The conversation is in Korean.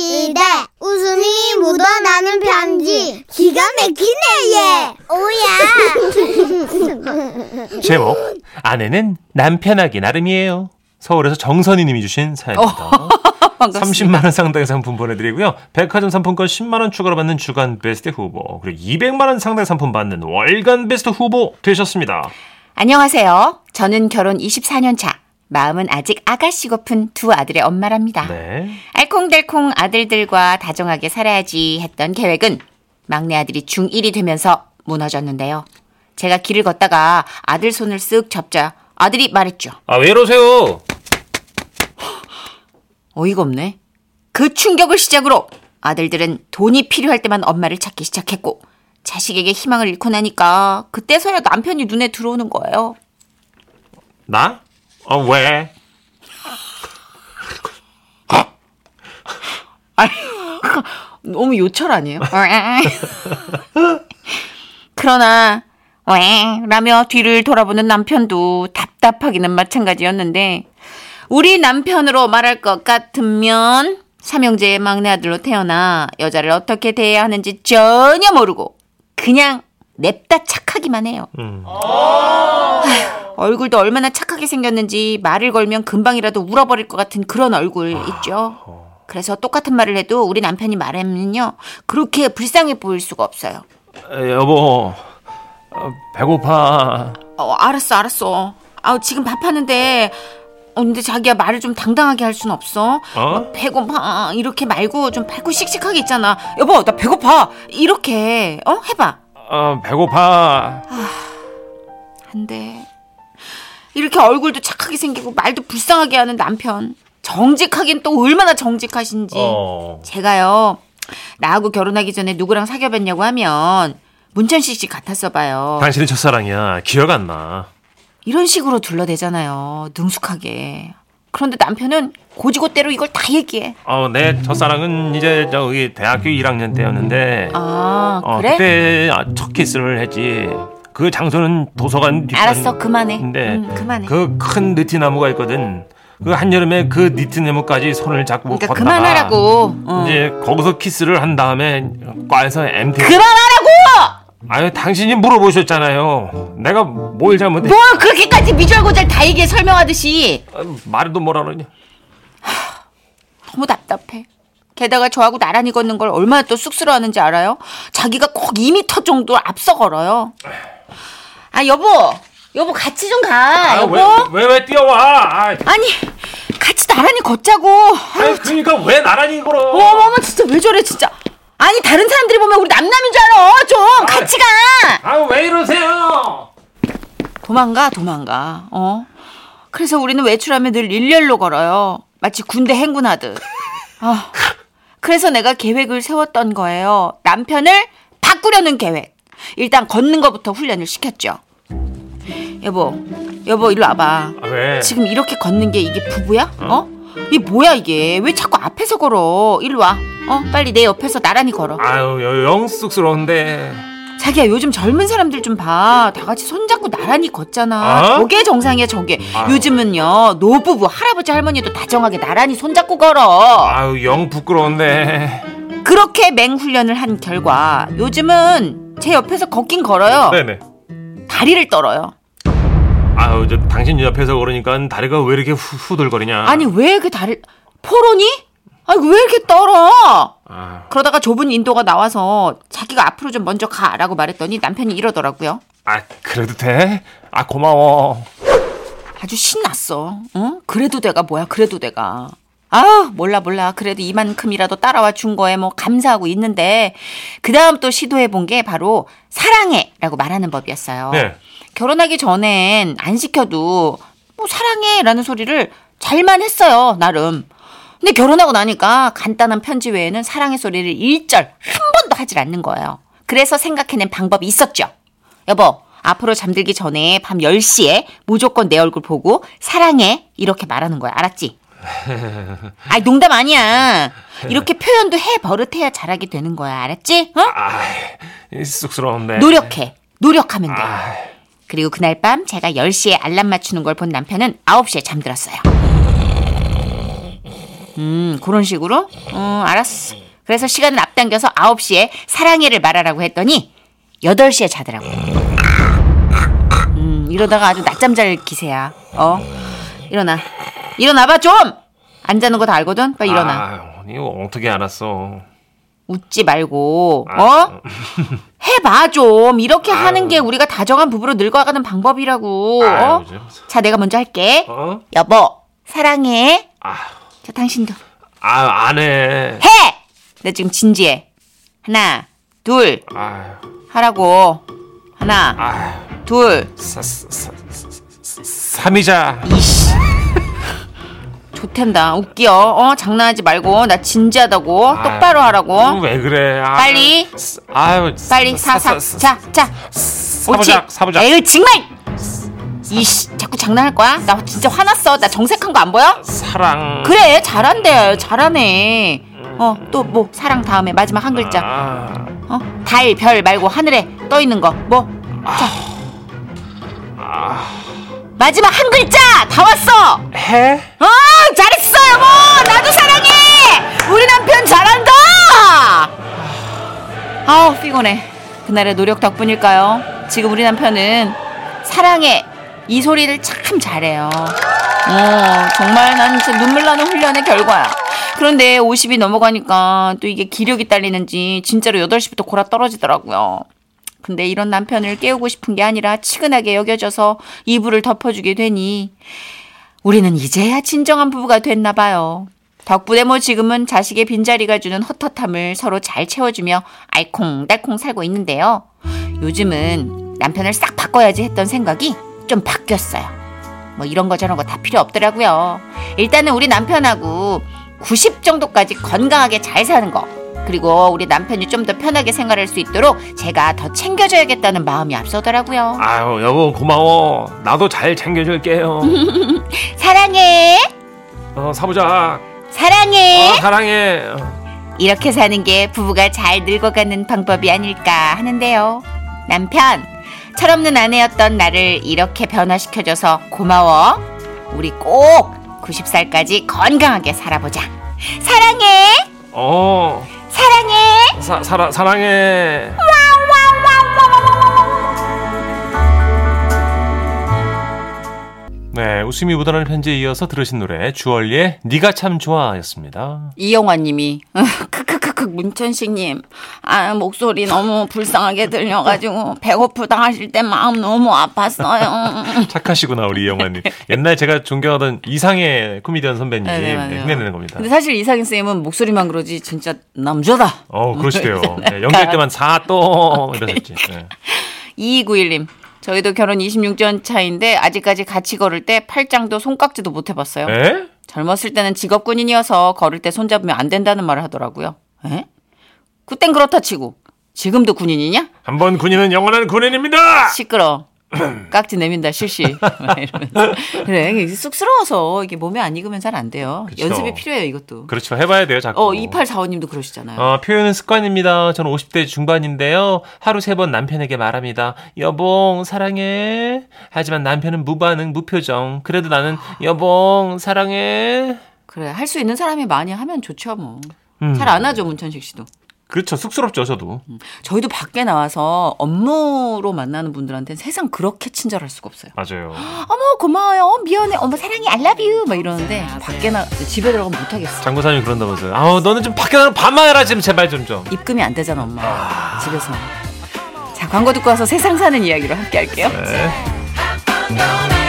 시대 웃음이 묻어나는 편지 기가 막히네 얘 오야 제목 아내는 남편하기 나름이에요. 서울에서 정선희 님이 주신 사연입니다. 30만 원 상당의 상품 보내드리고요. 백화점 상품권 10만 원 추가로 받는 주간 베스트 후보 그리고 200만 원 상당의 상품 받는 월간 베스트 후보 되셨습니다. 안녕하세요. 저는 결혼 24년 차. 마음은 아직 아가씨고픈 두 아들의 엄마랍니다. 네. 알콩달콩 아들들과 다정하게 살아야지 했던 계획은 막내 아들이 중1이 되면서 무너졌는데요. 제가 길을 걷다가 아들 손을 쓱 잡자 아들이 말했죠. 아 왜 이러세요? 어이가 없네. 그 충격을 시작으로 아들들은 돈이 필요할 때만 엄마를 찾기 시작했고 자식에게 희망을 잃고 나니까 그때서야 남편이 눈에 들어오는 거예요. 나? 어 왜? 너무 요철 아니에요? 그러나 왜 라며 뒤를 돌아보는 남편도 답답하기는 마찬가지였는데 우리 남편으로 말할 것 같으면 삼형제의 막내 아들로 태어나 여자를 어떻게 대해야 하는지 전혀 모르고 그냥 냅다 착하기만 해요. 음. 아휴, 얼굴도 얼마나 착하게 생겼는지 말을 걸면 금방이라도 울어버릴 것 같은 그런 얼굴 있죠. 그래서 똑같은 말을 해도 우리 남편이 말하면요 그렇게 불쌍해 보일 수가 없어요. 에, 여보 어, 배고파. 어, 알았어, 알았어. 아, 지금 밥 하는데, 어, 근데 자기야 말을 좀 당당하게 할 순 없어. 어? 배고파 이렇게 말고 좀 밝고 씩씩하게 있잖아. 여보, 나 배고파. 이렇게 어 해봐. 어 배고파. 안 돼. 이렇게 얼굴도 착하게 생기고 말도 불쌍하게 하는 남편. 정직하긴 또 얼마나 정직하신지. 어. 제가요 나하고 결혼하기 전에 누구랑 사귀어봤냐고 하면 문천식 씨 같았어 봐요. 당신이 첫사랑이야. 기억 안 나. 이런 식으로 둘러대잖아요. 능숙하게. 그런데 남편은 고지고대로 이걸 다 얘기해. 어, 내 첫사랑은 이제 저기 대학교 1학년 때였는데 아, 어, 그래? 그때 아, 첫 키스를 했지. 그 장소는 도서관 뒷편. 알았어, 그만해. 근데 응, 그만해. 그 큰 느티나무가 있거든. 그 한여름에 그 니트나무까지 손을 잡고 그러니까 걷다가 그만하라고. 어. 이제 거기서 키스를 한 다음에 과에서 MT. 그만하라고! 아유 당신이 물어보셨잖아요. 내가 뭘 잘못해? 뭘 그렇게까지 미주알고잘 다 얘기해 설명하듯이. 아, 말도 뭐라 그러냐. 너무 답답해. 게다가 저하고 나란히 걷는 걸 얼마나 또 쑥스러워하는지 알아요? 자기가 꼭 2미터 정도 앞서 걸어요. 아 여보, 여보 같이 좀 가. 여보. 왜왜 왜 뛰어와? 아, 아니 같이 나란히 걷자고. 아니, 그러니까 왜 나란히 걸어? 어머머 진짜 왜 저래 진짜. 아니 다른 사람들이 보면 우리 남남인 줄 알아. 좀 같이 가. 아왜 이러세요? 도망가 도망가. 어. 그래서 우리는 외출하면 늘 일렬로 걸어요. 마치 군대 행군하듯. 아. 그래서 내가 계획을 세웠던 거예요. 남편을 바꾸려는 계획. 일단 걷는 것부터 훈련을 시켰죠. 여보, 여보 일로 와봐. 아, 왜? 지금 이렇게 걷는 게 이게 부부야? 어? 이게 뭐야 이게? 왜 자꾸 앞에서 걸어? 일로 와. 어? 빨리 내 옆에서 나란히 걸어. 아유 여- 영 쑥스러운데. 자기야 요즘 젊은 사람들 좀 봐. 다 같이 손잡고 나란히 걷잖아. 어? 저게 정상이야 저게. 아유. 요즘은요 노부부 할아버지 할머니도 다정하게 나란히 손잡고 걸어. 아유 영 부끄러운데. 그렇게 맹훈련을 한 결과 요즘은 제 옆에서 걷긴 걸어요. 네네. 다리를 떨어요. 아유 저 당신 옆에서 걸으니까 다리가 왜 이렇게 후, 후들거리냐? 아니 왜 그 다리 포로니? 아니 왜 이렇게 떨어? 아, 그러다가 좁은 인도가 나와서 자기가 앞으로 좀 먼저 가라고 말했더니 남편이 이러더라고요. 아 그래도 돼? 아 고마워. 아주 신났어. 응? 그래도 내가 뭐야? 그래도 내가. 아 몰라 몰라. 그래도 이만큼이라도 따라와 준 거에 뭐 감사하고 있는데 그 다음 또 시도해 본 게 바로 사랑해라고 말하는 법이었어요. 네. 결혼하기 전엔 안 시켜도 뭐 사랑해라는 소리를 잘만 했어요 나름. 근데 결혼하고 나니까 간단한 편지 외에는 사랑의 소리를 일절 한 번도 하질 않는 거예요. 그래서 생각해낸 방법이 있었죠. 여보, 앞으로 잠들기 전에 밤 10시에 무조건 내 얼굴 보고 사랑해 이렇게 말하는 거야. 알았지? 아이 농담 아니야. 이렇게 표현도 해 버릇해야 잘하게 되는 거야. 알았지? 어? 아 쑥스러운데. 노력해. 노력하면 돼. 아, 그리고 그날 밤 제가 10시에 알람 맞추는 걸 본 남편은 9시에 잠들었어요. 음, 그런 식으로? 음, 알았어. 그래서 시간을 앞당겨서 9시에 사랑해를 말하라고 했더니 8시에 자더라고. 음, 이러다가 아주 낮잠 잘 기세야. 어? 일어나. 일어나봐, 좀! 안 자는 거 다 알거든? 빨리 일어나. 아유, 이거 어떻게 알았어? 웃지 말고, 아, 어? 해봐, 좀. 이렇게 하는 게 우리가 다정한 부부로 늙어가는 방법이라고. 아유, 어? 좀. 자, 내가 먼저 할게. 어? 여보, 사랑해. 아, 자, 당신도. 아, 안 해. 해! 나 지금 진지해. 하나, 둘, 아유, 하라고. 하나, 아유, 둘, 사, 사, 사, 사, 삼이자. 이씨. 좋텐다. 웃겨. 어, 장난하지 말고. 나 진지하다고. 아, 똑바로 하라고. 왜 그래? 아, 빨리. 사- 아유, 빨리 사, 사, 자, 자. 옳지. 사보자, 사보자. 에휴, 정말! 이씨, 자꾸 장난할 거야? 나 진짜 화났어. 나 정색한 거 안 보여? 사랑. 그래, 잘한대. 잘하네. 어, 또 뭐, 사랑 다음에 마지막 한 글자. 아, 어? 달, 별 말고 하늘에 떠 있는 거. 뭐? 자. 마지막 한 글자! 다 왔어! 해? 어, 아우, 피곤해. 그날의 노력 덕분일까요? 지금 우리 남편은 사랑해! 이 소리를 참 잘해요. 어, 정말 난 진짜 눈물 나는 훈련의 결과야. 그런데 50이 넘어가니까 또 이게 기력이 딸리는지 진짜로 8시부터 골아 떨어지더라고요. 근데 이런 남편을 깨우고 싶은 게 아니라 치근하게 여겨져서 이불을 덮어주게 되니 우리는 이제야 진정한 부부가 됐나 봐요. 덕분에 뭐 지금은 자식의 빈자리가 주는 헛헛함을 서로 잘 채워주며 알콩달콩 살고 있는데요. 요즘은 남편을 싹 바꿔야지 했던 생각이 좀 바뀌었어요. 뭐 이런 거 저런 거 다 필요 없더라고요. 일단은 우리 남편하고 90 정도까지 건강하게 잘 사는 거. 그리고 우리 남편이 좀 더 편하게 생활할 수 있도록 제가 더 챙겨줘야겠다는 마음이 앞서더라고요. 아유, 여보 고마워. 나도 잘 챙겨줄게요. 사랑해! 어, 사보자. 사랑해! 어, 사랑해. 이렇게 사는 게 부부가 잘 늙어가는 방법이 아닐까 하는데요. 남편, 철없는 아내였던 나를 이렇게 변화시켜줘서 고마워. 우리 꼭 90살까지 건강하게 살아보자. 사랑해! 어, 사랑해! 사, 사라, 사랑해. 네, 웃음이 묻어나는 편지에 이어서 들으신 노래 주얼리의 네가 참 좋아였습니다. 이영화님이 크크크크 문천식님 아 목소리 너무 불쌍하게 들려가지고 배고프다 하실 때 마음 너무 아팠어요. 착하시구나 우리 이영환님. 옛날 제가 존경하던 이상의 코미디언 선배님 네, 네, 네. 흉내내는 겁니다. 근데 사실 이상인 쌤은 목소리만 그러지 진짜 남자다. 어, 그러시대요. 네, 연기할 때만 사또 이러셨지. 네. 2291님. 저희도 결혼 26년 차인데 아직까지 같이 걸을 때 팔짱도 손깍지도 못 해봤어요. 에? 젊었을 때는 직업 군인이어서 걸을 때 손잡으면 안 된다는 말을 하더라고요. 에? 그땐 그렇다 치고 지금도 군인이냐? 한 번 군인은 영원한 군인입니다. 시끄러. 깍지 내민다 실시. 막 이러면서. 그래 이게 쑥스러워서 이게 몸에 안 익으면 잘 안 돼요. 그쵸. 연습이 필요해요 이것도. 그렇죠. 해봐야 돼요, 자꾸. 어 2845님도 그러시잖아요. 어, 표현은 습관입니다. 저는 50대 중반인데요. 하루 세 번 남편에게 말합니다. 여봉, 사랑해. 하지만 남편은 무반응, 무표정. 그래도 나는 여봉, 사랑해. 그래 할 수 있는 사람이 많이 하면 좋죠 뭐. 음. 잘안 하죠 문천식 씨도. 그렇죠. 쑥스럽죠, 저도. 저희도 밖에 나와서 업무로 만나는 분들한테는 세상 그렇게 친절할 수가 없어요. 맞아요. 어머 고마워요. 어, 미안해. 어머 사랑해. I love you. 막 이러는데 밖에 나 집에 들어가면 못 하겠어. 장부사님이 그런다면서요. 아우, 너는 좀 밖에 나가 반만 해라, 지금 제발 좀 좀. 입금이 안 되잖아 엄마. 집에서. 자 광고 듣고 와서 세상 사는 이야기로 함께 할게요. 네.